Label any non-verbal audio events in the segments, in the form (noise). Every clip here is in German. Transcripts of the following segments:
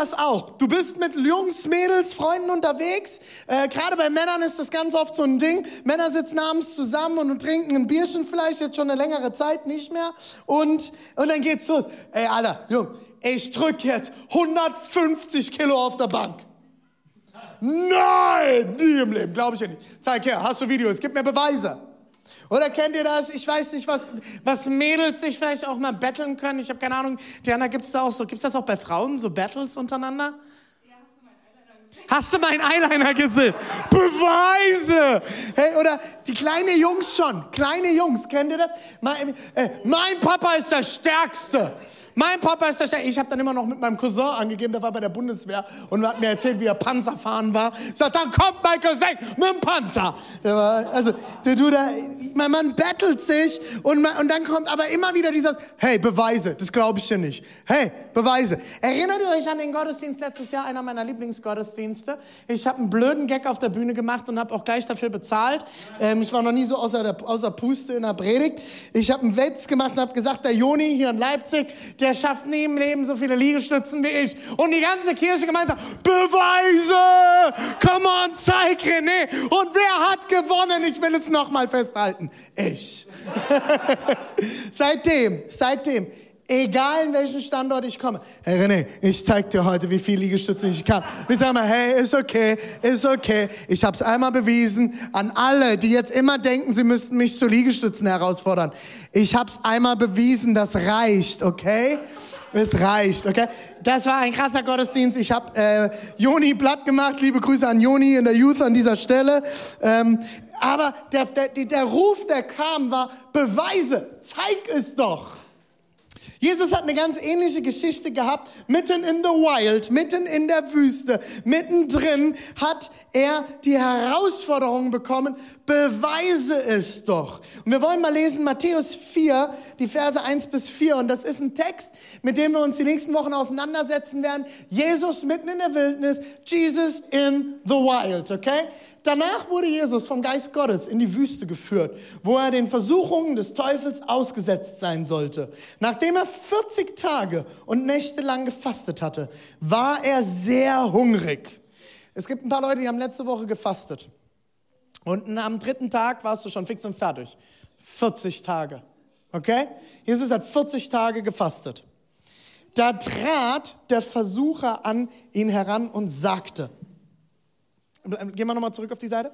das auch? Du bist mit Jungs, Mädels, Freunden unterwegs. Äh, Gerade bei Männern ist das ganz oft so ein Ding. Männer sitzen abends zusammen und trinken ein Bierchen vielleicht jetzt schon eine längere Zeit nicht mehr. Und, und dann geht's los. Ey, Alter, Jung, ich drück jetzt 150 Kilo auf der Bank. Nein, nie im Leben, glaube ich ja nicht. Zeig her, hast du Videos, gib mir Beweise. Oder kennt ihr das? Ich weiß nicht, was, was Mädels sich vielleicht auch mal betteln können. Ich habe keine Ahnung. Diana, gibt's da auch so, gibt's das auch bei Frauen, so Battles untereinander? Hast du meinen Eyeliner gesehen? Beweise! Hey, oder die kleine Jungs schon. Kleine Jungs, kennt ihr das? Mein, äh, mein Papa ist der Stärkste. Mein Papa ist der Stärkste. Ich habe dann immer noch mit meinem Cousin angegeben, der war bei der Bundeswehr und hat mir erzählt, wie er Panzer fahren war. Ich sag, dann kommt mein Cousin mit dem Panzer. War, also, der, du, mein Mann battelt sich und, und dann kommt aber immer wieder dieser, hey, Beweise, das glaube ich dir nicht. Hey, Beweise. Erinnert ihr euch an den Gottesdienst letztes Jahr, einer meiner Lieblingsgottesdienste? Ich habe einen blöden Gag auf der Bühne gemacht und habe auch gleich dafür bezahlt. Ähm, ich war noch nie so außer, der, außer Puste in der Predigt. Ich habe einen Witz gemacht und habe gesagt, der Joni hier in Leipzig, der schafft nie im Leben so viele Liegestützen wie ich. Und die ganze Kirche gemeinsam, Beweise! Come on, zeig René! Und wer hat gewonnen? Ich will es nochmal festhalten. Ich. (laughs) seitdem, seitdem, egal in welchen Standort ich komme, hey René, ich zeig dir heute, wie viel Liegestütze ich kann. Und ich mal, hey, ist okay, ist okay. Ich habe es einmal bewiesen an alle, die jetzt immer denken, sie müssten mich zu Liegestützen herausfordern. Ich habe es einmal bewiesen, das reicht, okay? Es reicht, okay? Das war ein krasser Gottesdienst. Ich habe äh, Joni platt gemacht. Liebe Grüße an Joni in der Youth an dieser Stelle. Ähm, aber der, der, der Ruf, der kam, war Beweise. Zeig es doch. Jesus hat eine ganz ähnliche Geschichte gehabt. Mitten in the wild, mitten in der Wüste, mittendrin hat er die Herausforderung bekommen, beweise es doch. Und wir wollen mal lesen Matthäus 4, die Verse 1 bis 4. Und das ist ein Text, mit dem wir uns die nächsten Wochen auseinandersetzen werden. Jesus mitten in der Wildnis, Jesus in the wild, okay? Danach wurde Jesus vom Geist Gottes in die Wüste geführt, wo er den Versuchungen des Teufels ausgesetzt sein sollte. Nachdem er 40 Tage und Nächte lang gefastet hatte, war er sehr hungrig. Es gibt ein paar Leute, die haben letzte Woche gefastet. Und am dritten Tag warst du schon fix und fertig. 40 Tage. Okay? Jesus hat 40 Tage gefastet. Da trat der Versucher an ihn heran und sagte, Gehen wir nochmal zurück auf die Seite.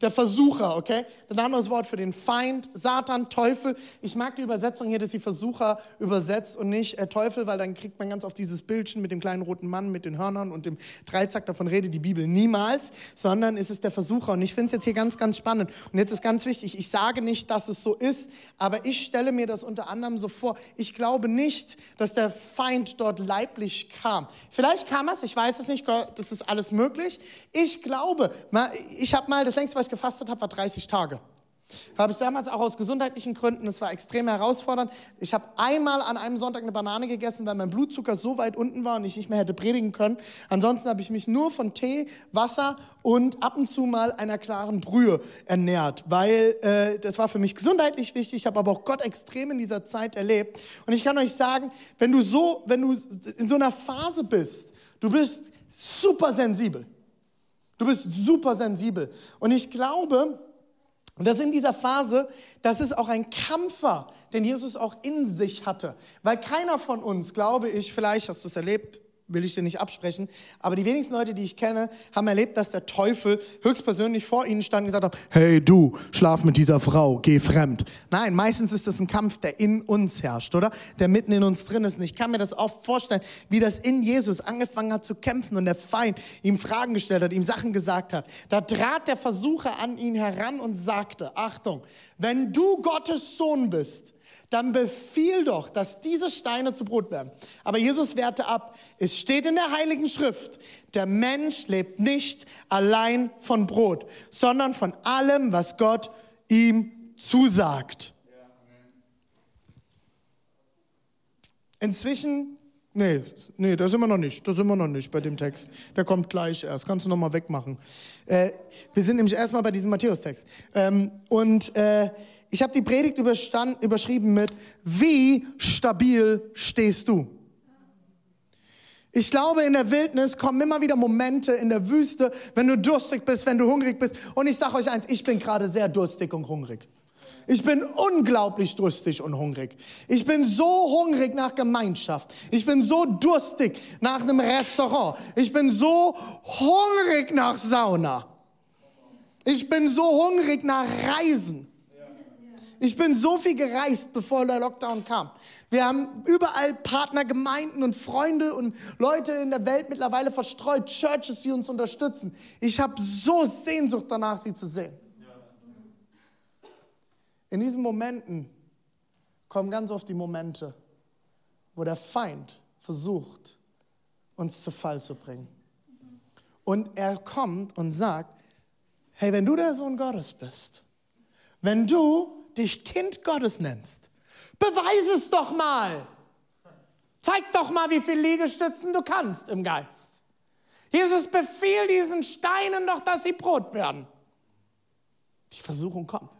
Der Versucher, okay? Ein anderes Wort für den Feind, Satan, Teufel. Ich mag die Übersetzung hier, dass sie Versucher übersetzt und nicht äh, Teufel, weil dann kriegt man ganz oft dieses Bildchen mit dem kleinen roten Mann mit den Hörnern und dem Dreizack. Davon redet die Bibel niemals, sondern es ist der Versucher. Und ich finde es jetzt hier ganz, ganz spannend. Und jetzt ist ganz wichtig, ich sage nicht, dass es so ist, aber ich stelle mir das unter anderem so vor. Ich glaube nicht, dass der Feind dort leiblich kam. Vielleicht kam es, ich weiß es nicht, das ist alles möglich. Ich glaube, ich habe mal das längste, was ich gefastet habe, war 30 Tage. Habe ich damals auch aus gesundheitlichen Gründen, es war extrem herausfordernd. Ich habe einmal an einem Sonntag eine Banane gegessen, weil mein Blutzucker so weit unten war und ich nicht mehr hätte predigen können. Ansonsten habe ich mich nur von Tee, Wasser und ab und zu mal einer klaren Brühe ernährt, weil äh, das war für mich gesundheitlich wichtig. Ich habe aber auch Gott extrem in dieser Zeit erlebt. Und ich kann euch sagen, wenn du so, wenn du in so einer Phase bist, du bist super sensibel. Du bist super sensibel. Und ich glaube, dass in dieser Phase, dass es auch ein Kampf war, den Jesus auch in sich hatte. Weil keiner von uns, glaube ich, vielleicht hast du es erlebt, will ich dir nicht absprechen, aber die wenigsten Leute, die ich kenne, haben erlebt, dass der Teufel höchstpersönlich vor ihnen stand und gesagt hat, hey du, schlaf mit dieser Frau, geh fremd. Nein, meistens ist das ein Kampf, der in uns herrscht, oder? Der mitten in uns drin ist. Und ich kann mir das oft vorstellen, wie das in Jesus angefangen hat zu kämpfen und der Feind ihm Fragen gestellt hat, ihm Sachen gesagt hat. Da trat der Versucher an ihn heran und sagte, Achtung, wenn du Gottes Sohn bist, dann befiehl doch, dass diese Steine zu Brot werden. Aber Jesus wehrte ab. Es steht in der Heiligen Schrift, der Mensch lebt nicht allein von Brot, sondern von allem, was Gott ihm zusagt. Inzwischen, nee, nee, da sind wir noch nicht, da sind wir noch nicht bei dem Text. Der kommt gleich erst, kannst du noch mal wegmachen. Äh, wir sind nämlich erstmal bei diesem Matthäus-Text. Ähm, und äh, ich habe die Predigt überschrieben mit, wie stabil stehst du? Ich glaube, in der Wildnis kommen immer wieder Momente in der Wüste, wenn du durstig bist, wenn du hungrig bist. Und ich sage euch eins, ich bin gerade sehr durstig und hungrig. Ich bin unglaublich durstig und hungrig. Ich bin so hungrig nach Gemeinschaft. Ich bin so durstig nach einem Restaurant. Ich bin so hungrig nach Sauna. Ich bin so hungrig nach Reisen. Ich bin so viel gereist, bevor der Lockdown kam. Wir haben überall Partnergemeinden und Freunde und Leute in der Welt mittlerweile verstreut, Churches, die uns unterstützen. Ich habe so Sehnsucht danach, sie zu sehen. In diesen Momenten kommen ganz oft die Momente, wo der Feind versucht, uns zu Fall zu bringen. Und er kommt und sagt, hey, wenn du der Sohn Gottes bist, wenn du dich Kind Gottes nennst, beweise es doch mal. Zeig doch mal, wie viele Liegestützen du kannst im Geist. Jesus befiehlt diesen Steinen doch, dass sie Brot werden. Die Versuchung kommt.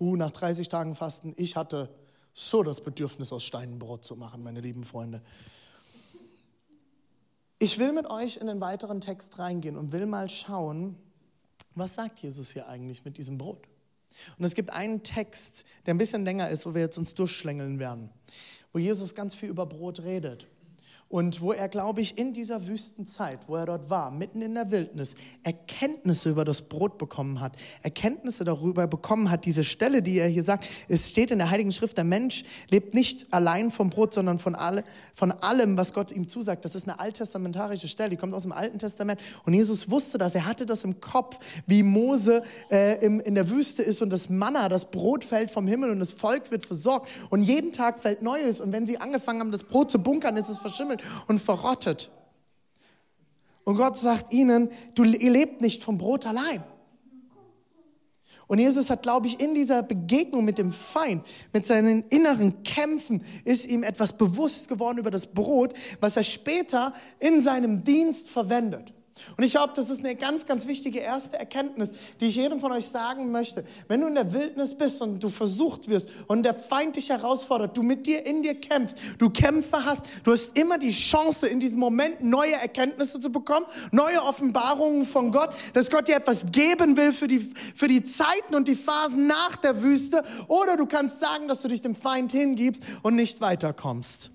Uh, nach 30 Tagen Fasten, ich hatte so das Bedürfnis, aus Steinen Brot zu machen, meine lieben Freunde. Ich will mit euch in den weiteren Text reingehen und will mal schauen, was sagt Jesus hier eigentlich mit diesem Brot? Und es gibt einen Text, der ein bisschen länger ist, wo wir jetzt uns durchschlängeln werden, wo Jesus ganz viel über Brot redet. Und wo er, glaube ich, in dieser Wüstenzeit, wo er dort war, mitten in der Wildnis, Erkenntnisse über das Brot bekommen hat, Erkenntnisse darüber bekommen hat, diese Stelle, die er hier sagt, es steht in der Heiligen Schrift, der Mensch lebt nicht allein vom Brot, sondern von, alle, von allem, was Gott ihm zusagt. Das ist eine alttestamentarische Stelle, die kommt aus dem Alten Testament. Und Jesus wusste das, er hatte das im Kopf, wie Mose äh, im, in der Wüste ist und das Manna, das Brot fällt vom Himmel und das Volk wird versorgt. Und jeden Tag fällt Neues. Und wenn sie angefangen haben, das Brot zu bunkern, ist es verschimmelt und verrottet. Und Gott sagt ihnen, du, ihr lebt nicht vom Brot allein. Und Jesus hat, glaube ich, in dieser Begegnung mit dem Feind, mit seinen inneren Kämpfen, ist ihm etwas bewusst geworden über das Brot, was er später in seinem Dienst verwendet. Und ich glaube, das ist eine ganz, ganz wichtige erste Erkenntnis, die ich jedem von euch sagen möchte. Wenn du in der Wildnis bist und du versucht wirst und der Feind dich herausfordert, du mit dir in dir kämpfst, du Kämpfe hast, du hast immer die Chance, in diesem Moment neue Erkenntnisse zu bekommen, neue Offenbarungen von Gott, dass Gott dir etwas geben will für die, für die Zeiten und die Phasen nach der Wüste. Oder du kannst sagen, dass du dich dem Feind hingibst und nicht weiterkommst.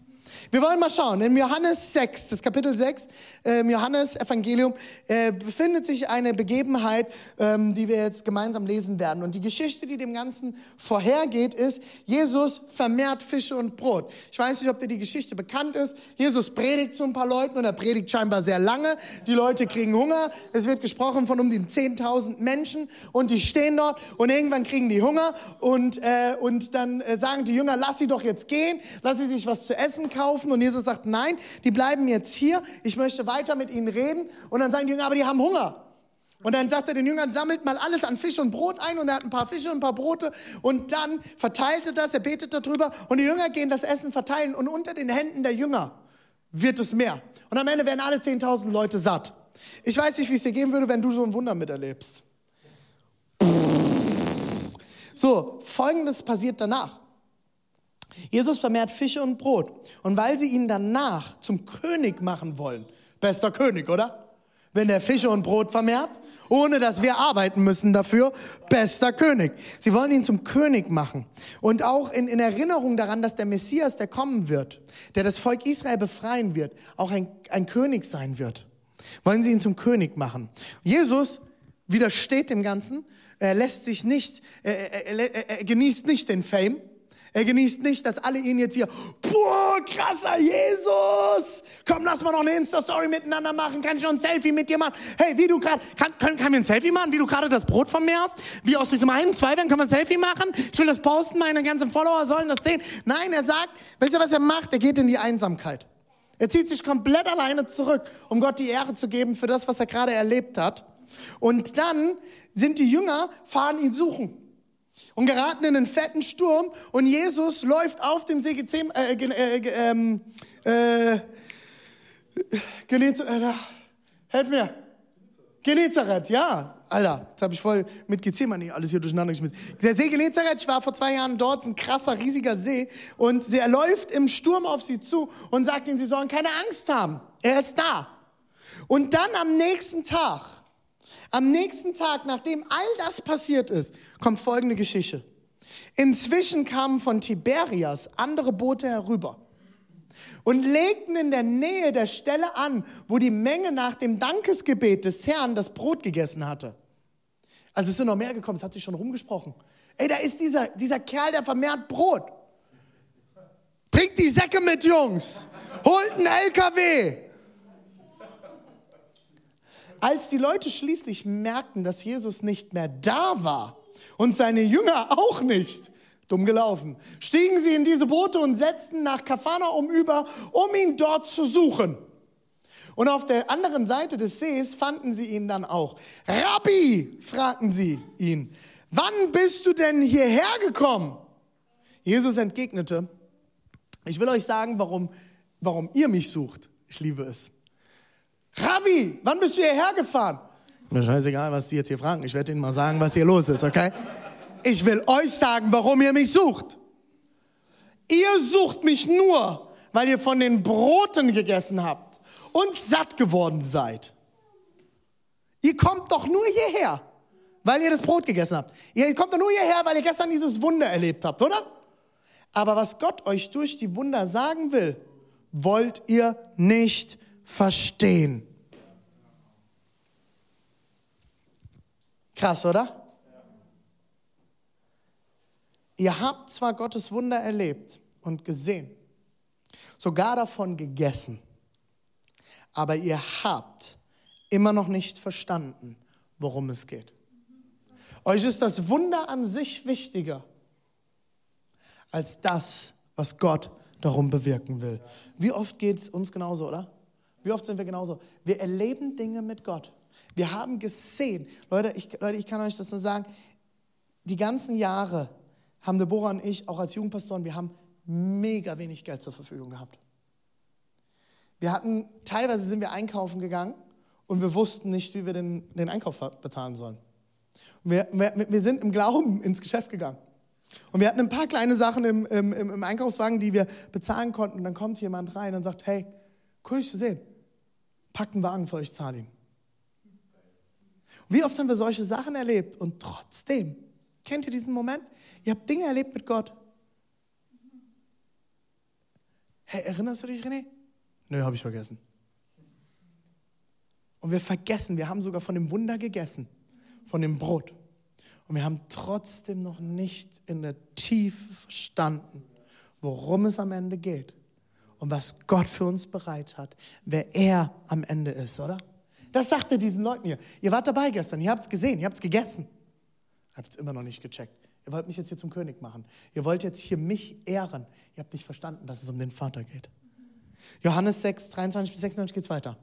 Wir wollen mal schauen. In Johannes 6, das Kapitel 6, äh, im Johannes Evangelium, äh, befindet sich eine Begebenheit, ähm, die wir jetzt gemeinsam lesen werden. Und die Geschichte, die dem Ganzen vorhergeht, ist, Jesus vermehrt Fische und Brot. Ich weiß nicht, ob dir die Geschichte bekannt ist. Jesus predigt zu ein paar Leuten und er predigt scheinbar sehr lange. Die Leute kriegen Hunger. Es wird gesprochen von um die 10.000 Menschen und die stehen dort und irgendwann kriegen die Hunger und, äh, und dann äh, sagen die Jünger, lass sie doch jetzt gehen, lass sie sich was zu essen kaufen laufen und Jesus sagt, nein, die bleiben jetzt hier, ich möchte weiter mit ihnen reden. Und dann sagen die Jünger, aber die haben Hunger. Und dann sagt er den Jüngern, sammelt mal alles an Fisch und Brot ein und er hat ein paar Fische und ein paar Brote und dann verteilt er das, er betet darüber und die Jünger gehen das Essen verteilen und unter den Händen der Jünger wird es mehr. Und am Ende werden alle 10.000 Leute satt. Ich weiß nicht, wie es dir gehen würde, wenn du so ein Wunder miterlebst. So, folgendes passiert danach. Jesus vermehrt Fische und Brot. Und weil sie ihn danach zum König machen wollen, bester König, oder? Wenn er Fische und Brot vermehrt, ohne dass wir arbeiten müssen dafür, bester König. Sie wollen ihn zum König machen. Und auch in, in Erinnerung daran, dass der Messias, der kommen wird, der das Volk Israel befreien wird, auch ein, ein König sein wird, wollen sie ihn zum König machen. Jesus widersteht dem Ganzen, er lässt sich nicht, er, er, er, er genießt nicht den Fame, Er genießt nicht, dass alle ihn jetzt hier, boah, krasser Jesus, komm, lass mal noch eine Insta-Story miteinander machen, kann ich noch ein Selfie mit dir machen? Hey, wie du gerade, kann, können, kann wir ein Selfie machen, wie du gerade das Brot von mir hast? Wie aus diesem einen, zwei werden, können wir ein Selfie machen? Ich will das posten, meine ganzen Follower sollen das sehen. Nein, er sagt, weißt du, was er macht? Er geht in die Einsamkeit. Er zieht sich komplett alleine zurück, um Gott die Ehre zu geben für das, was er gerade erlebt hat. Und dann sind die Jünger, fahren ihn suchen und geraten in einen fetten Sturm und Jesus läuft auf dem See Gezem, äh, äh, ähm, äh, äh, äh, helf mir. Genezareth, ja. Alter, jetzt habe ich voll mit Gethsemane alles hier durcheinander geschmissen. Der See Genezareth, ich war vor zwei Jahren dort, ein krasser, riesiger See. Und er läuft im Sturm auf sie zu und sagt ihnen, sie sollen keine Angst haben. Er ist da. Und dann am nächsten Tag am nächsten Tag, nachdem all das passiert ist, kommt folgende Geschichte. Inzwischen kamen von Tiberias andere Boote herüber und legten in der Nähe der Stelle an, wo die Menge nach dem Dankesgebet des Herrn das Brot gegessen hatte. Also es sind noch mehr gekommen, es hat sich schon rumgesprochen. Ey, da ist dieser, dieser Kerl, der vermehrt Brot. Bringt die Säcke mit, Jungs. Holt einen LKW. Als die Leute schließlich merkten, dass Jesus nicht mehr da war und seine Jünger auch nicht, dumm gelaufen, stiegen sie in diese Boote und setzten nach Kapharnaum über, um ihn dort zu suchen. Und auf der anderen Seite des Sees fanden sie ihn dann auch. Rabbi, fragten sie ihn, wann bist du denn hierher gekommen? Jesus entgegnete, ich will euch sagen, warum, warum ihr mich sucht. Ich liebe es. Rabbi, wann bist du hierher gefahren? Mir scheißegal, was die jetzt hier fragen. Ich werde Ihnen mal sagen, was hier los ist, okay? Ich will euch sagen, warum ihr mich sucht. Ihr sucht mich nur, weil ihr von den Broten gegessen habt und satt geworden seid. Ihr kommt doch nur hierher, weil ihr das Brot gegessen habt. Ihr kommt doch nur hierher, weil ihr gestern dieses Wunder erlebt habt, oder? Aber was Gott euch durch die Wunder sagen will, wollt ihr nicht verstehen. Krass, oder? Ihr habt zwar Gottes Wunder erlebt und gesehen, sogar davon gegessen, aber ihr habt immer noch nicht verstanden, worum es geht. Euch ist das Wunder an sich wichtiger als das, was Gott darum bewirken will. Wie oft geht es uns genauso, oder? Wie oft sind wir genauso? Wir erleben Dinge mit Gott. Wir haben gesehen, Leute, ich, Leute, ich kann euch das nur sagen, die ganzen Jahre haben Deborah und ich, auch als Jugendpastoren, wir haben mega wenig Geld zur Verfügung gehabt. Wir hatten, teilweise sind wir einkaufen gegangen und wir wussten nicht, wie wir den, den Einkauf bezahlen sollen. Wir, wir, wir, sind im Glauben ins Geschäft gegangen. Und wir hatten ein paar kleine Sachen im, im, im Einkaufswagen, die wir bezahlen konnten. Und dann kommt jemand rein und sagt, hey, cool, dich zu sehen packt einen Wagen für euch, zahl ihn. Wie oft haben wir solche Sachen erlebt und trotzdem, kennt ihr diesen Moment? Ihr habt Dinge erlebt mit Gott. Hey, erinnerst du dich, René? Nö, habe ich vergessen. Und wir vergessen, wir haben sogar von dem Wunder gegessen, von dem Brot. Und wir haben trotzdem noch nicht in der Tiefe verstanden, worum es am Ende geht und was Gott für uns bereit hat, wer er am Ende ist, oder? Das sagt er diesen Leuten hier. Ihr wart dabei gestern, ihr habt es gesehen, ihr habt es gegessen. Habt es immer noch nicht gecheckt. Ihr wollt mich jetzt hier zum König machen. Ihr wollt jetzt hier mich ehren. Ihr habt nicht verstanden, dass es um den Vater geht. Johannes 6, 23 bis 96 geht es weiter.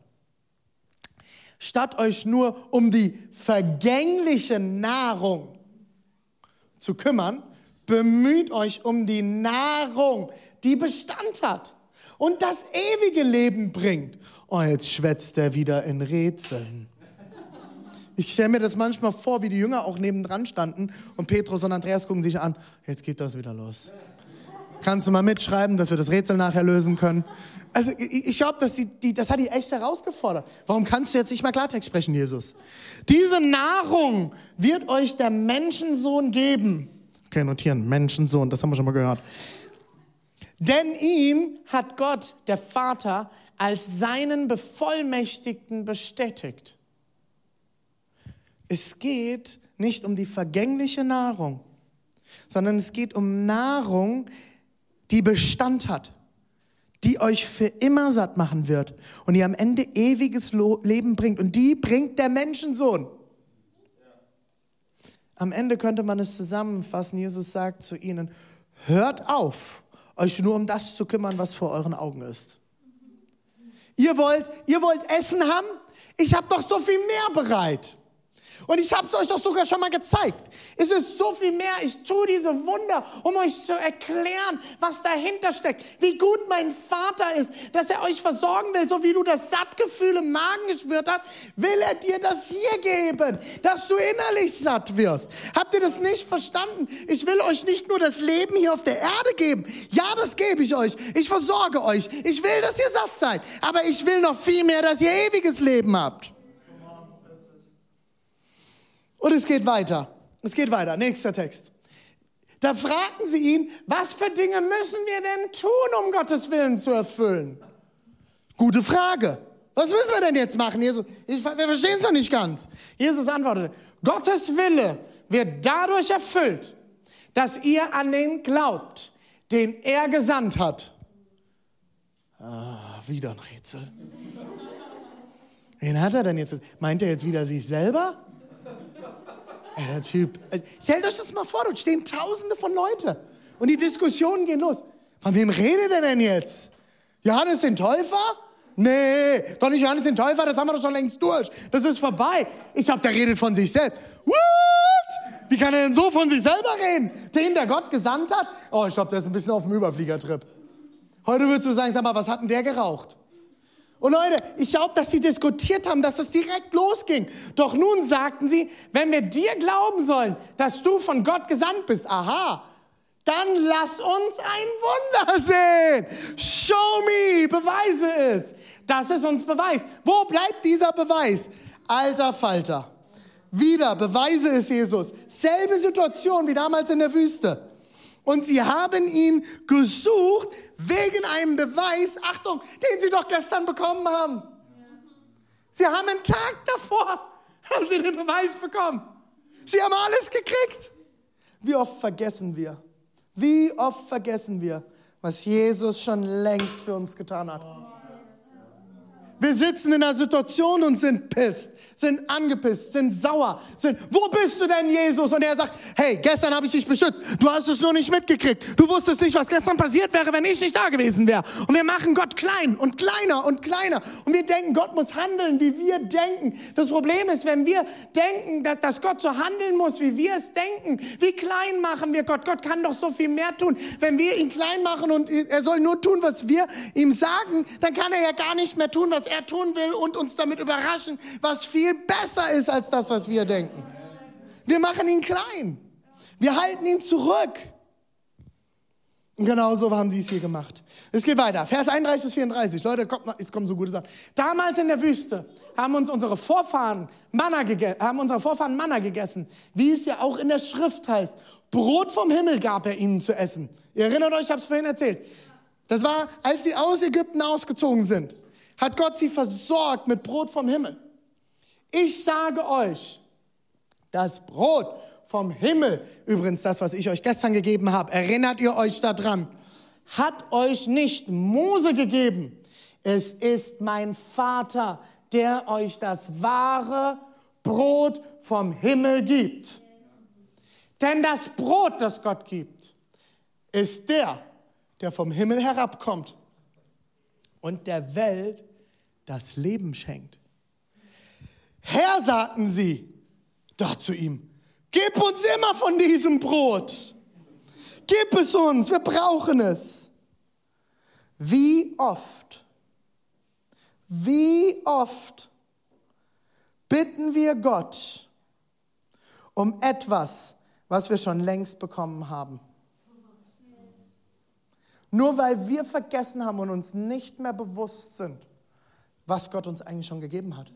Statt euch nur um die vergängliche Nahrung zu kümmern, bemüht euch um die Nahrung, die Bestand hat und das ewige Leben bringt. Oh, jetzt schwätzt er wieder in Rätseln. Ich stelle mir das manchmal vor, wie die Jünger auch nebendran standen und Petrus und Andreas gucken sich an. Jetzt geht das wieder los. Kannst du mal mitschreiben, dass wir das Rätsel nachher lösen können? Also ich glaube, dass das hat die echt herausgefordert. Warum kannst du jetzt nicht mal Klartext sprechen, Jesus? Diese Nahrung wird euch der Menschensohn geben. Okay, notieren, Menschensohn, das haben wir schon mal gehört. Denn ihn hat Gott, der Vater, als seinen Bevollmächtigten bestätigt. Es geht nicht um die vergängliche Nahrung, sondern es geht um Nahrung, die Bestand hat, die euch für immer satt machen wird und die am Ende ewiges Leben bringt. Und die bringt der Menschensohn. Am Ende könnte man es zusammenfassen. Jesus sagt zu ihnen, hört auf, euch nur um das zu kümmern, was vor euren Augen ist. Ihr wollt, ihr wollt Essen haben? Ich habe doch so viel mehr bereit. Und ich habe es euch doch sogar schon mal gezeigt. Es ist so viel mehr. Ich tue diese Wunder, um euch zu erklären, was dahinter steckt. Wie gut mein Vater ist, dass er euch versorgen will, so wie du das Sattgefühl im Magen gespürt hast, will er dir das hier geben, dass du innerlich satt wirst. Habt ihr das nicht verstanden? Ich will euch nicht nur das Leben hier auf der Erde geben. Ja, das gebe ich euch. Ich versorge euch. Ich will, dass ihr satt seid. Aber ich will noch viel mehr, dass ihr ewiges Leben habt. Und es geht weiter. Es geht weiter. Nächster Text. Da fragten sie ihn, was für Dinge müssen wir denn tun, um Gottes Willen zu erfüllen? Gute Frage. Was müssen wir denn jetzt machen? Jesus, ich, wir verstehen es noch nicht ganz. Jesus antwortete, Gottes Wille wird dadurch erfüllt, dass ihr an den glaubt, den er gesandt hat. Ah, wieder ein Rätsel. Wen hat er denn jetzt? Meint er jetzt wieder sich selber? Ey, der Typ. Äh, stellt euch das mal vor, dort stehen tausende von Leuten und die Diskussionen gehen los. Von wem redet er denn jetzt? Johannes den Täufer? Nee, doch nicht Johannes den Täufer, das haben wir doch schon längst durch. Das ist vorbei. Ich hab, der redet von sich selbst. What? Wie kann er denn so von sich selber reden? Den, der Gott gesandt hat? Oh, ich glaube, der ist ein bisschen auf dem Überfliegertrip. Heute würdest du sagen, sag mal, was hat denn der geraucht? Und Leute, ich glaube, dass sie diskutiert haben, dass es direkt losging. Doch nun sagten sie, wenn wir dir glauben sollen, dass du von Gott gesandt bist, aha, dann lass uns ein Wunder (laughs) sehen. Show me, beweise es. Das ist uns Beweis. Wo bleibt dieser Beweis? Alter Falter. Wieder, beweise es Jesus. Selbe Situation wie damals in der Wüste. Und sie haben ihn gesucht wegen einem Beweis, Achtung, den sie doch gestern bekommen haben. Sie haben einen Tag davor, (laughs) haben sie den Beweis bekommen. Sie haben alles gekriegt. Wie oft vergessen wir, wie oft vergessen wir, was Jesus schon längst für uns getan hat. Wir sitzen in einer Situation und sind pisst, sind angepisst, sind sauer, sind, wo bist du denn, Jesus? Und er sagt, hey, gestern habe ich dich beschützt, du hast es nur nicht mitgekriegt. Du wusstest nicht, was gestern passiert wäre, wenn ich nicht da gewesen wäre. Und wir machen Gott klein und kleiner und kleiner. Und wir denken, Gott muss handeln, wie wir denken. Das Problem ist, wenn wir denken, dass Gott so handeln muss, wie wir es denken, wie klein machen wir Gott? Gott kann doch so viel mehr tun. Wenn wir ihn klein machen und er soll nur tun, was wir ihm sagen, dann kann er ja gar nicht mehr tun, was er er tun will und uns damit überraschen, was viel besser ist als das, was wir denken. Wir machen ihn klein. Wir halten ihn zurück. Und genau so haben sie es hier gemacht. Es geht weiter. Vers 31 bis 34. Leute, kommt mal, es kommen so gute Sachen. Damals in der Wüste haben uns unsere Vorfahren Manna, haben unsere Vorfahren Manna gegessen, wie es ja auch in der Schrift heißt. Brot vom Himmel gab er ihnen zu essen. Ihr erinnert euch, ich habe es vorhin erzählt. Das war, als sie aus Ägypten ausgezogen sind hat Gott sie versorgt mit Brot vom Himmel. Ich sage euch, das Brot vom Himmel, übrigens das, was ich euch gestern gegeben habe, erinnert ihr euch daran, hat euch nicht Mose gegeben. Es ist mein Vater, der euch das wahre Brot vom Himmel gibt. Denn das Brot, das Gott gibt, ist der, der vom Himmel herabkommt und der Welt das Leben schenkt. Herr, sagten sie dort zu ihm, gib uns immer von diesem Brot. Gib es uns, wir brauchen es. Wie oft, wie oft bitten wir Gott um etwas, was wir schon längst bekommen haben? Nur weil wir vergessen haben und uns nicht mehr bewusst sind, was Gott uns eigentlich schon gegeben hat.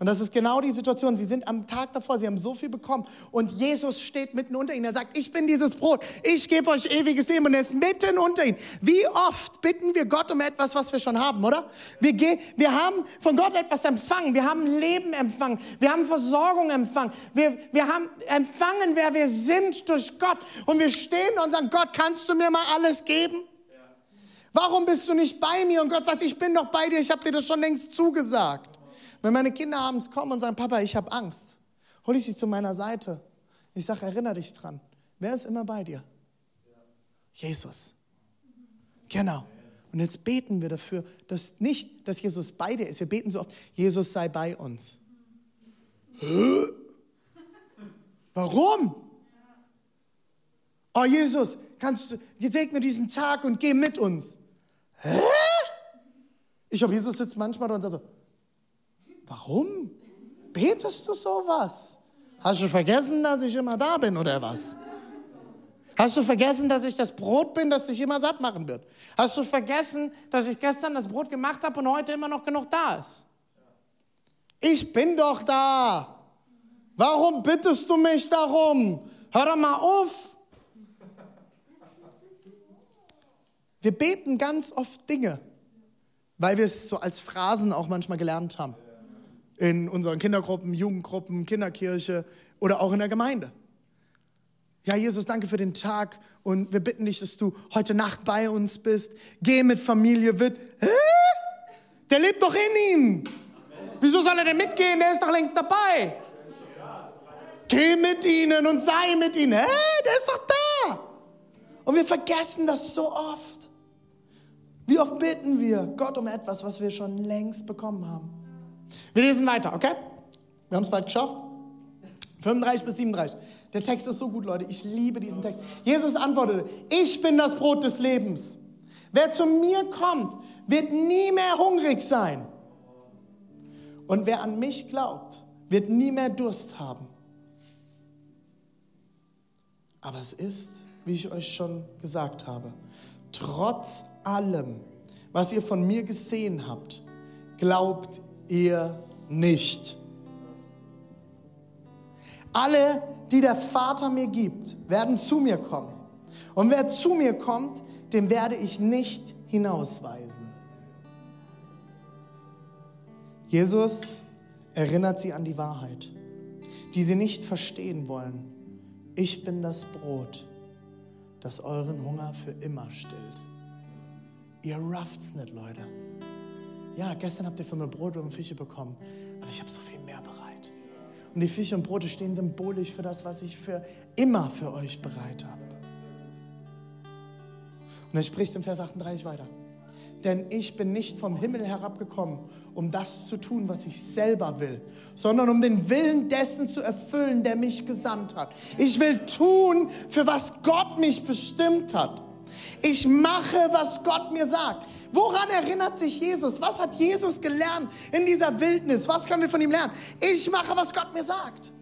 Und das ist genau die Situation. Sie sind am Tag davor, sie haben so viel bekommen. Und Jesus steht mitten unter ihnen. Er sagt, ich bin dieses Brot. Ich gebe euch ewiges Leben. Und er ist mitten unter ihnen. Wie oft bitten wir Gott um etwas, was wir schon haben, oder? Wir, gehen, wir haben von Gott etwas empfangen. Wir haben Leben empfangen. Wir haben Versorgung empfangen. Wir, wir haben empfangen, wer wir sind durch Gott. Und wir stehen und sagen, Gott, kannst du mir mal alles geben? Warum bist du nicht bei mir? Und Gott sagt, ich bin doch bei dir. Ich habe dir das schon längst zugesagt. Wenn meine Kinder abends kommen und sagen, Papa, ich habe Angst, hole ich sie zu meiner Seite. Ich sage, erinnere dich dran. Wer ist immer bei dir? Jesus. Genau. Und jetzt beten wir dafür, dass nicht, dass Jesus bei dir ist. Wir beten so oft, Jesus sei bei uns. Hä? (laughs) Warum? Oh Jesus, kannst du, segne diesen Tag und geh mit uns. Hä? Ich glaube, Jesus sitzt manchmal da und sagt so, Warum? Betest du sowas? Hast du vergessen, dass ich immer da bin oder was? Hast du vergessen, dass ich das Brot bin, das dich immer satt machen wird? Hast du vergessen, dass ich gestern das Brot gemacht habe und heute immer noch genug da ist? Ich bin doch da. Warum bittest du mich darum? Hör doch mal auf. Wir beten ganz oft Dinge, weil wir es so als Phrasen auch manchmal gelernt haben in unseren Kindergruppen, Jugendgruppen, Kinderkirche oder auch in der Gemeinde. Ja, Jesus, danke für den Tag und wir bitten dich, dass du heute Nacht bei uns bist. Geh mit Familie, wird. Hä? Der lebt doch in ihm. Wieso soll er denn mitgehen? Der ist doch längst dabei. Geh mit ihnen und sei mit ihnen. Hä? Der ist doch da. Und wir vergessen das so oft. Wie oft bitten wir Gott um etwas, was wir schon längst bekommen haben? Wir lesen weiter, okay? Wir haben es bald geschafft. 35 bis 37. Der Text ist so gut, Leute. Ich liebe diesen Text. Jesus antwortete, ich bin das Brot des Lebens. Wer zu mir kommt, wird nie mehr hungrig sein. Und wer an mich glaubt, wird nie mehr Durst haben. Aber es ist, wie ich euch schon gesagt habe, trotz allem, was ihr von mir gesehen habt, glaubt ihr nicht. Alle, die der Vater mir gibt, werden zu mir kommen. Und wer zu mir kommt, dem werde ich nicht hinausweisen. Jesus erinnert sie an die Wahrheit, die sie nicht verstehen wollen. Ich bin das Brot, das euren Hunger für immer stillt. Ihr rafft's nicht, Leute. Ja, gestern habt ihr von mir Brot und Fische bekommen, aber ich habe so viel mehr bereit. Und die Fische und Brote stehen symbolisch für das, was ich für immer für euch bereit habe. Und er spricht im Vers 38 weiter. Denn ich bin nicht vom Himmel herabgekommen, um das zu tun, was ich selber will, sondern um den Willen dessen zu erfüllen, der mich gesandt hat. Ich will tun, für was Gott mich bestimmt hat. Ich mache, was Gott mir sagt. Woran erinnert sich Jesus? Was hat Jesus gelernt in dieser Wildnis? Was können wir von ihm lernen? Ich mache, was Gott mir sagt.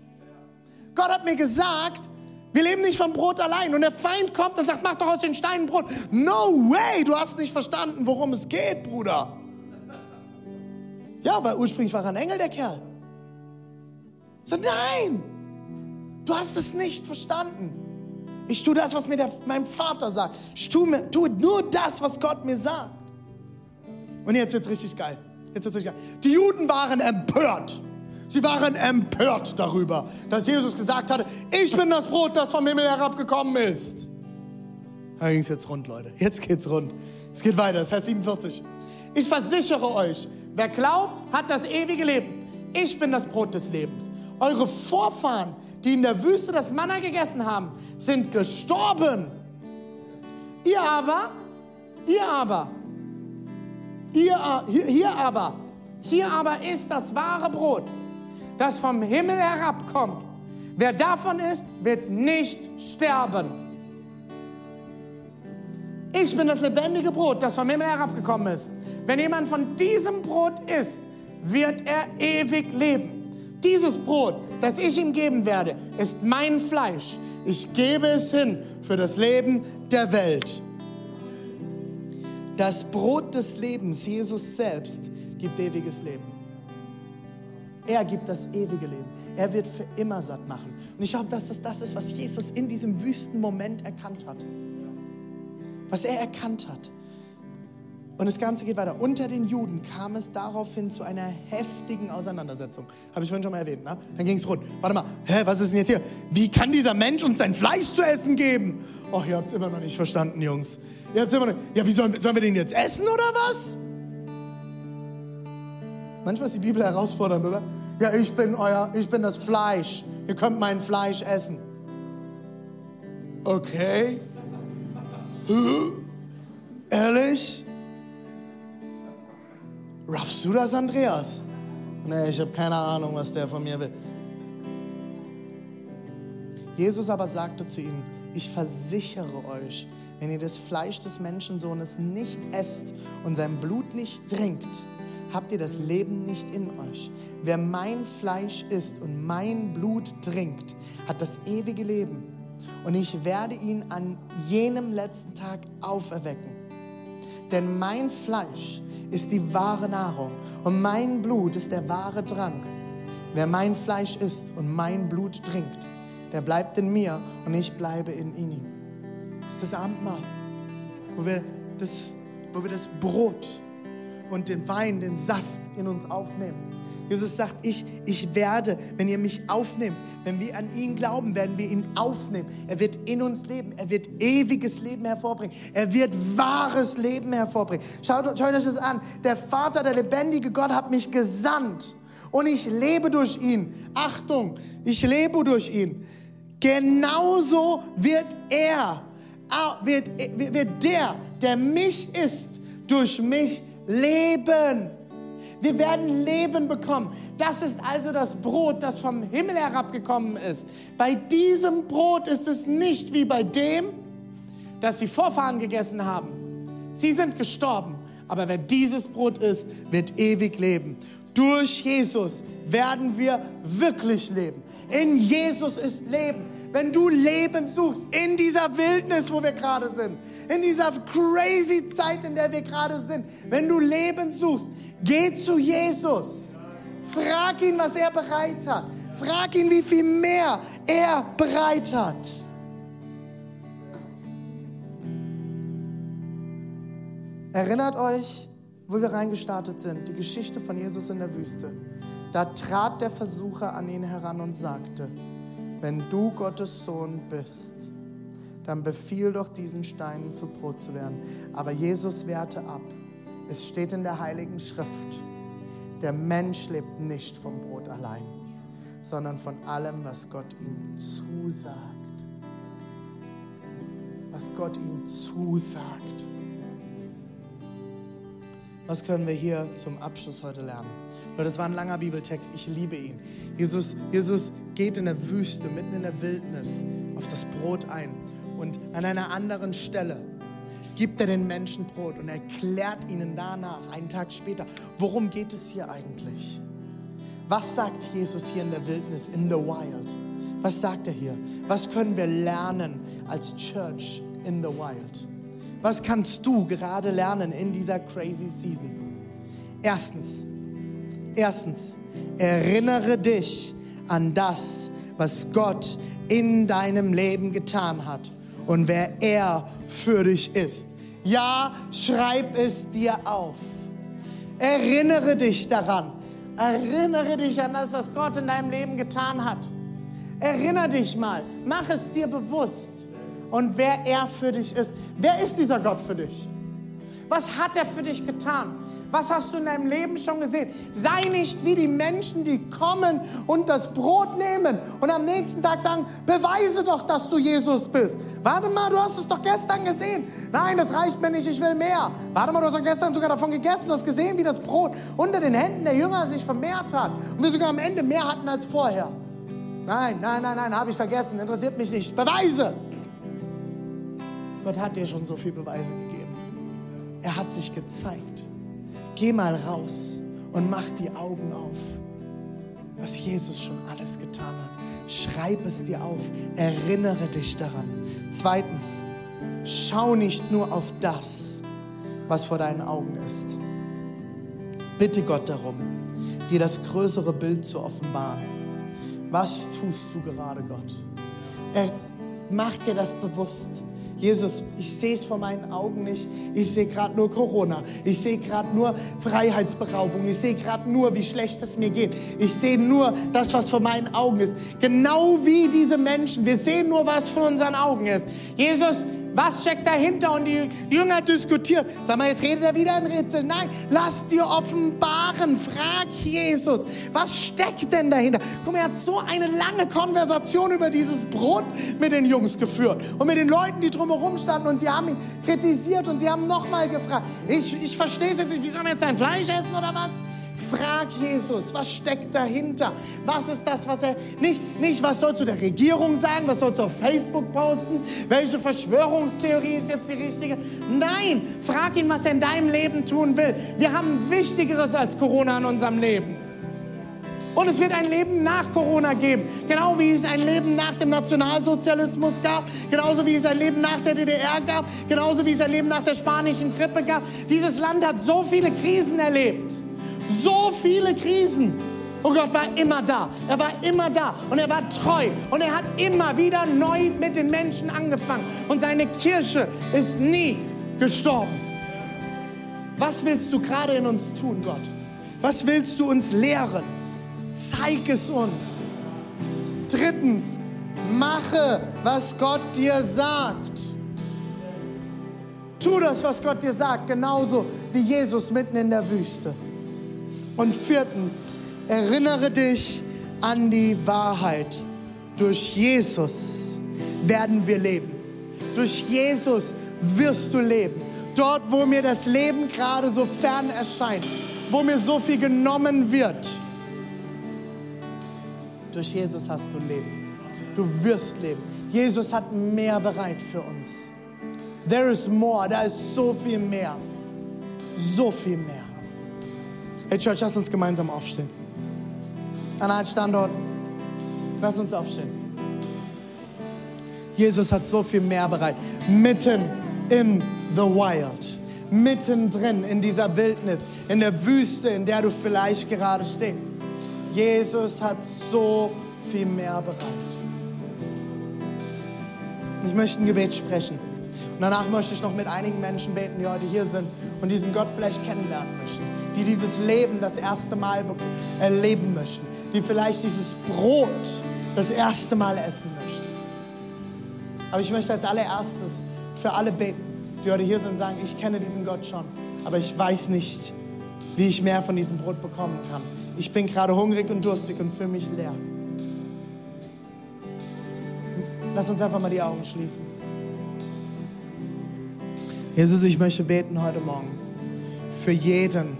Gott hat mir gesagt, wir leben nicht vom Brot allein. Und der Feind kommt und sagt, mach doch aus den Steinen Brot. No way, du hast nicht verstanden, worum es geht, Bruder. Ja, weil ursprünglich war er ein Engel, der Kerl. So, nein, du hast es nicht verstanden. Ich tue das, was mir der, mein Vater sagt. Ich tue, tue nur das, was Gott mir sagt. Und jetzt wird's richtig richtig geil. Die Juden waren empört. Sie waren empört darüber, dass Jesus gesagt hatte, ich bin das Brot, das vom Himmel herabgekommen ist. Da ging es jetzt rund, Leute. Jetzt geht's rund. Es geht weiter, Vers 47. Ich versichere euch, wer glaubt, hat das ewige Leben. Ich bin das Brot des Lebens. Eure Vorfahren, die in der Wüste das Manna gegessen haben, sind gestorben. Ihr aber, ihr aber Ihr, hier, hier aber, hier aber ist das wahre Brot, das vom Himmel herabkommt. Wer davon isst, wird nicht sterben. Ich bin das lebendige Brot, das vom Himmel herabgekommen ist. Wenn jemand von diesem Brot isst, wird er ewig leben. Dieses Brot, das ich ihm geben werde, ist mein Fleisch. Ich gebe es hin für das Leben der Welt. Das Brot des Lebens, Jesus selbst, gibt ewiges Leben. Er gibt das ewige Leben. Er wird für immer satt machen. Und ich glaube, dass das das ist, was Jesus in diesem wüsten Moment erkannt hat. Was er erkannt hat. Und das Ganze geht weiter. Unter den Juden kam es daraufhin zu einer heftigen Auseinandersetzung. Habe ich vorhin schon mal erwähnt. Ne? Dann ging es rund. Warte mal, hä, was ist denn jetzt hier? Wie kann dieser Mensch uns sein Fleisch zu essen geben? Och, ihr habt es immer noch nicht verstanden, Jungs. Ihr habt's immer noch, ja, wie sollen, sollen wir den jetzt essen oder was? Manchmal ist die Bibel herausfordernd, oder? Ja, ich bin euer, ich bin das Fleisch. Ihr könnt mein Fleisch essen. Okay. Ehrlich? Raffst du das, Andreas? Nee, ich habe keine Ahnung, was der von mir will. Jesus aber sagte zu ihnen, ich versichere euch, wenn ihr das Fleisch des Menschensohnes nicht esst und sein Blut nicht trinkt, habt ihr das Leben nicht in euch. Wer mein Fleisch isst und mein Blut trinkt, hat das ewige Leben. Und ich werde ihn an jenem letzten Tag auferwecken. Denn mein Fleisch ist die wahre Nahrung und mein Blut ist der wahre Trank. Wer mein Fleisch isst und mein Blut trinkt, der bleibt in mir und ich bleibe in ihm. Das ist das Abendmahl, wo wir das, wo wir das Brot und den Wein, den Saft in uns aufnehmen. Jesus sagt, ich, ich werde, wenn ihr mich aufnehmt, wenn wir an ihn glauben, werden wir ihn aufnehmen. Er wird in uns leben. Er wird ewiges Leben hervorbringen. Er wird wahres Leben hervorbringen. Schaut, schaut euch das an. Der Vater, der lebendige Gott hat mich gesandt und ich lebe durch ihn. Achtung, ich lebe durch ihn. Genauso wird er, wird, wird der, der mich ist, durch mich leben. Wir werden Leben bekommen. Das ist also das Brot, das vom Himmel herabgekommen ist. Bei diesem Brot ist es nicht wie bei dem, das die Vorfahren gegessen haben. Sie sind gestorben, aber wer dieses Brot isst, wird ewig leben. Durch Jesus werden wir wirklich leben. In Jesus ist Leben. Wenn du Leben suchst in dieser Wildnis, wo wir gerade sind, in dieser crazy Zeit, in der wir gerade sind, wenn du Leben suchst, geh zu Jesus. Frag ihn, was er bereit hat. Frag ihn, wie viel mehr er bereit hat. Erinnert euch, wo wir reingestartet sind, die Geschichte von Jesus in der Wüste. Da trat der Versucher an ihn heran und sagte, wenn du Gottes Sohn bist, dann befiehl doch diesen Steinen zu Brot zu werden. Aber Jesus wehrte ab. Es steht in der Heiligen Schrift, der Mensch lebt nicht vom Brot allein, sondern von allem, was Gott ihm zusagt. Was Gott ihm zusagt. Was können wir hier zum Abschluss heute lernen? Leute, das war ein langer Bibeltext. Ich liebe ihn. Jesus, Jesus geht in der Wüste, mitten in der Wildnis, auf das Brot ein. Und an einer anderen Stelle gibt er den Menschen Brot und erklärt ihnen danach, einen Tag später, worum geht es hier eigentlich? Was sagt Jesus hier in der Wildnis, in the wild? Was sagt er hier? Was können wir lernen als Church in the wild? Was kannst du gerade lernen in dieser crazy season? Erstens, erstens, erinnere dich an das, was Gott in deinem Leben getan hat und wer er für dich ist. Ja, schreib es dir auf. Erinnere dich daran. Erinnere dich an das, was Gott in deinem Leben getan hat. Erinnere dich mal. Mach es dir bewusst und wer er für dich ist. Wer ist dieser Gott für dich? Was hat er für dich getan? Was hast du in deinem Leben schon gesehen? Sei nicht wie die Menschen, die kommen und das Brot nehmen und am nächsten Tag sagen, beweise doch, dass du Jesus bist. Warte mal, du hast es doch gestern gesehen. Nein, das reicht mir nicht, ich will mehr. Warte mal, du hast doch gestern sogar davon gegessen, du hast gesehen, wie das Brot unter den Händen der Jünger sich vermehrt hat und wir sogar am Ende mehr hatten als vorher. Nein, nein, nein, nein, habe ich vergessen, interessiert mich nicht. Beweise! Gott hat dir schon so viele Beweise gegeben. Er hat sich gezeigt. Geh mal raus und mach die Augen auf, was Jesus schon alles getan hat. Schreib es dir auf, erinnere dich daran. Zweitens, schau nicht nur auf das, was vor deinen Augen ist. Bitte Gott darum, dir das größere Bild zu offenbaren. Was tust du gerade, Gott? Er macht dir das bewusst. Jesus, ich sehe es vor meinen Augen nicht. Ich sehe gerade nur Corona. Ich sehe gerade nur Freiheitsberaubung. Ich sehe gerade nur, wie schlecht es mir geht. Ich sehe nur das, was vor meinen Augen ist. Genau wie diese Menschen. Wir sehen nur, was vor unseren Augen ist. Jesus, was steckt dahinter? Und die Jünger diskutieren. Sag mal, jetzt redet er wieder ein Rätsel. Nein, lass dir offenbaren. Frag Jesus, was steckt denn dahinter? Guck mal, er hat so eine lange Konversation über dieses Brot mit den Jungs geführt und mit den Leuten, die drumherum standen und sie haben ihn kritisiert und sie haben nochmal gefragt. Ich, ich verstehe es jetzt nicht, wie soll man jetzt sein Fleisch essen oder was? Frag Jesus, was steckt dahinter? Was ist das, was er nicht, nicht was sollst du der Regierung sagen, was sollst du auf Facebook posten? Welche Verschwörungstheorie ist jetzt die richtige? Nein, frag ihn, was er in deinem Leben tun will. Wir haben Wichtigeres als Corona in unserem Leben. Und es wird ein Leben nach Corona geben. Genau wie es ein Leben nach dem Nationalsozialismus gab, genauso wie es ein Leben nach der DDR gab, genauso wie es ein Leben nach der spanischen Grippe gab. Dieses Land hat so viele Krisen erlebt so viele Krisen. Und Gott war immer da. Er war immer da und er war treu und er hat immer wieder neu mit den Menschen angefangen. Und seine Kirche ist nie gestorben. Was willst du gerade in uns tun, Gott? Was willst du uns lehren? Zeig es uns. Drittens, mache, was Gott dir sagt. Tu das, was Gott dir sagt, genauso wie Jesus mitten in der Wüste. Und viertens, erinnere dich an die Wahrheit. Durch Jesus werden wir leben. Durch Jesus wirst du leben. Dort, wo mir das Leben gerade so fern erscheint, wo mir so viel genommen wird. Durch Jesus hast du Leben. Du wirst leben. Jesus hat mehr bereit für uns. There is more. Da ist so viel mehr. So viel mehr. Hey Church, lass uns gemeinsam aufstehen. An einem Standort, lass uns aufstehen. Jesus hat so viel mehr bereit. Mitten in the wild. Mittendrin in dieser Wildnis, in der Wüste, in der du vielleicht gerade stehst. Jesus hat so viel mehr bereit. Ich möchte ein Gebet sprechen. Und danach möchte ich noch mit einigen Menschen beten, die heute hier sind und diesen Gott vielleicht kennenlernen möchten die dieses Leben das erste Mal erleben möchten, die vielleicht dieses Brot das erste Mal essen möchten. Aber ich möchte als allererstes für alle beten, die heute hier sind sagen, ich kenne diesen Gott schon, aber ich weiß nicht, wie ich mehr von diesem Brot bekommen kann. Ich bin gerade hungrig und durstig und fühle mich leer. Lass uns einfach mal die Augen schließen. Jesus, ich möchte beten heute Morgen für jeden,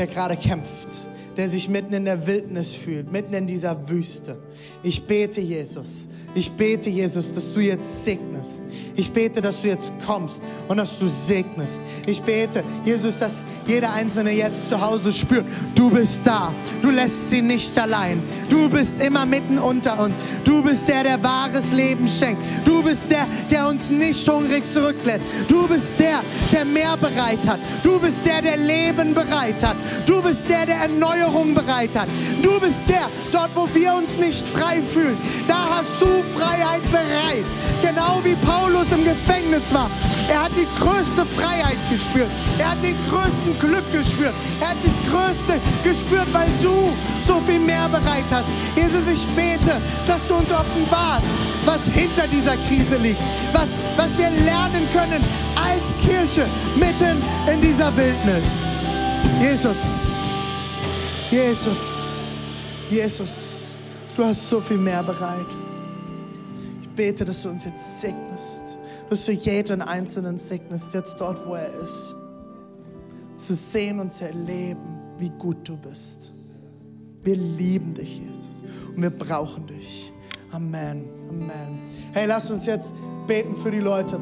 der gerade kämpft, der sich mitten in der Wildnis fühlt, mitten in dieser Wüste. Ich bete, Jesus, ich bete, Jesus, dass du jetzt segnest. Ich bete, dass du jetzt kommst und dass du segnest. Ich bete, Jesus, dass jeder Einzelne jetzt zu Hause spürt, du bist da. Du lässt sie nicht allein. Du bist immer mitten unter uns. Du bist der, der wahres Leben schenkt. Du bist der, der uns nicht hungrig zurücklässt. Du bist der, der mehr bereit hat. Du bist der, der Leben bereit hat. Du bist der, der Erneuerung bereit hat. Du bist der, dort, wo wir uns nicht frei fühlen. Da hast du Freiheit bereit. Genau wie Paulus im Gefängnis war. Er hat die größte Freiheit gespürt. Er hat den größten Glück gespürt. Er hat das Größte gespürt, weil du so viel mehr bereit hast. Jesus, ich bete, dass du uns offenbarst, was hinter dieser Krise liegt. Was, was wir lernen können als Kirche mitten in dieser Wildnis. Jesus, Jesus, Jesus, du hast so viel mehr bereit bete, dass du uns jetzt segnest, dass du jeden Einzelnen segnest, jetzt dort, wo er ist. Zu sehen und zu erleben, wie gut du bist. Wir lieben dich, Jesus, und wir brauchen dich. Amen, Amen. Hey, lass uns jetzt beten für die Leute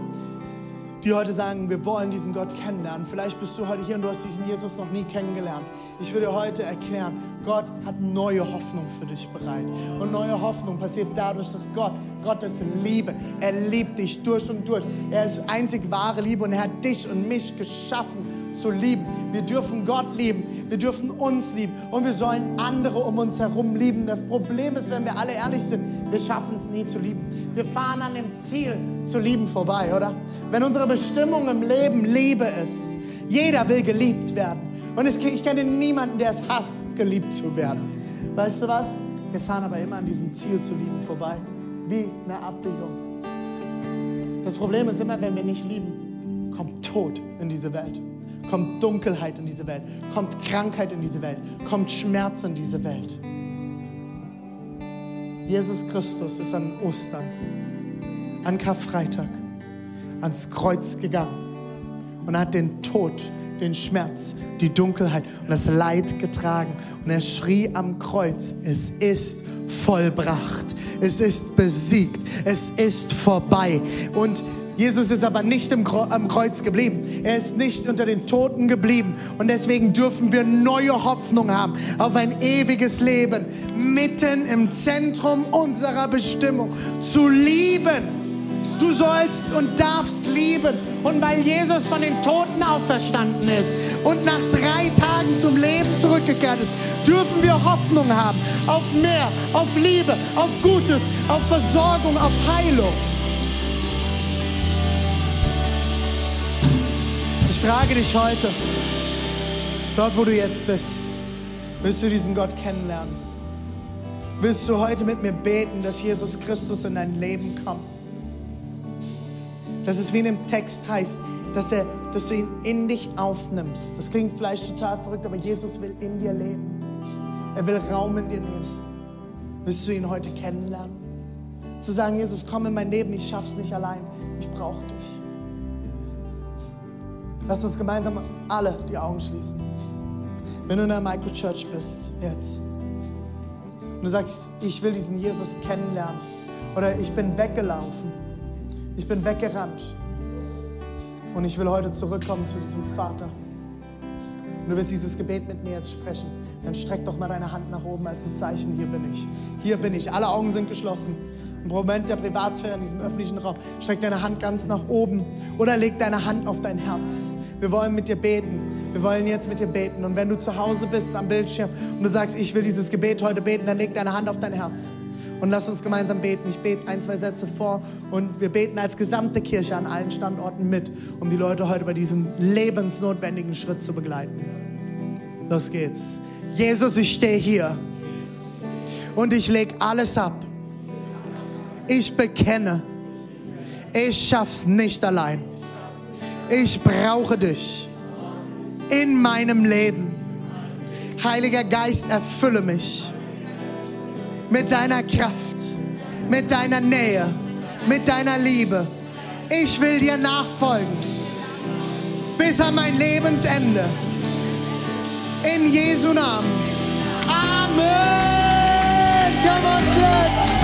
die heute sagen, wir wollen diesen Gott kennenlernen. Vielleicht bist du heute hier und du hast diesen Jesus noch nie kennengelernt. Ich will dir heute erklären, Gott hat neue Hoffnung für dich bereit. Und neue Hoffnung passiert dadurch, dass Gott, Gottes Liebe, er liebt dich durch und durch. Er ist einzig wahre Liebe und er hat dich und mich geschaffen zu lieben. Wir dürfen Gott lieben, wir dürfen uns lieben und wir sollen andere um uns herum lieben. Das Problem ist, wenn wir alle ehrlich sind, wir schaffen es nie zu lieben. Wir fahren an dem Ziel zu lieben vorbei, oder? Wenn unsere Bestimmung im Leben Liebe ist, jeder will geliebt werden. Und ich kenne niemanden, der es hasst, geliebt zu werden. Weißt du was? Wir fahren aber immer an diesem Ziel zu lieben vorbei, wie eine Abbiegung. Das Problem ist immer, wenn wir nicht lieben, kommt Tod in diese Welt, kommt Dunkelheit in diese Welt, kommt Krankheit in diese Welt, kommt Schmerz in diese Welt. Jesus Christus ist an Ostern, an Karfreitag, ans Kreuz gegangen und hat den Tod den Schmerz, die Dunkelheit und das Leid getragen. Und er schrie am Kreuz, es ist vollbracht, es ist besiegt, es ist vorbei. Und Jesus ist aber nicht am Kreuz geblieben. Er ist nicht unter den Toten geblieben. Und deswegen dürfen wir neue Hoffnung haben auf ein ewiges Leben mitten im Zentrum unserer Bestimmung. Zu lieben Du sollst und darfst lieben. Und weil Jesus von den Toten auferstanden ist und nach drei Tagen zum Leben zurückgekehrt ist, dürfen wir Hoffnung haben auf mehr, auf Liebe, auf Gutes, auf Versorgung, auf Heilung. Ich frage dich heute, dort wo du jetzt bist, willst du diesen Gott kennenlernen? Willst du heute mit mir beten, dass Jesus Christus in dein Leben kommt? dass es wie in dem Text heißt, dass, er, dass du ihn in dich aufnimmst. Das klingt vielleicht total verrückt, aber Jesus will in dir leben. Er will Raum in dir nehmen. Willst du ihn heute kennenlernen? Zu sagen, Jesus, komm in mein Leben, ich schaff's nicht allein, ich brauche dich. Lass uns gemeinsam alle die Augen schließen. Wenn du in der Microchurch bist, jetzt, und du sagst, ich will diesen Jesus kennenlernen, oder ich bin weggelaufen, ich bin weggerannt. Und ich will heute zurückkommen zu diesem Vater. Und du willst dieses Gebet mit mir jetzt sprechen. Dann streck doch mal deine Hand nach oben als ein Zeichen. Hier bin ich. Hier bin ich. Alle Augen sind geschlossen. Im Moment der Privatsphäre in diesem öffentlichen Raum. Streck deine Hand ganz nach oben oder leg deine Hand auf dein Herz. Wir wollen mit dir beten. Wir wollen jetzt mit dir beten. Und wenn du zu Hause bist am Bildschirm und du sagst, ich will dieses Gebet heute beten, dann leg deine Hand auf dein Herz und lass uns gemeinsam beten. Ich bete ein, zwei Sätze vor und wir beten als gesamte Kirche an allen Standorten mit, um die Leute heute bei diesem lebensnotwendigen Schritt zu begleiten. Los geht's. Jesus, ich stehe hier und ich lege alles ab. Ich bekenne, ich schaff's nicht allein. Ich brauche dich in meinem Leben. Heiliger Geist, erfülle mich mit deiner Kraft, mit deiner Nähe, mit deiner Liebe. Ich will dir nachfolgen bis an mein Lebensende. In Jesu Namen. Amen. Come on, Church.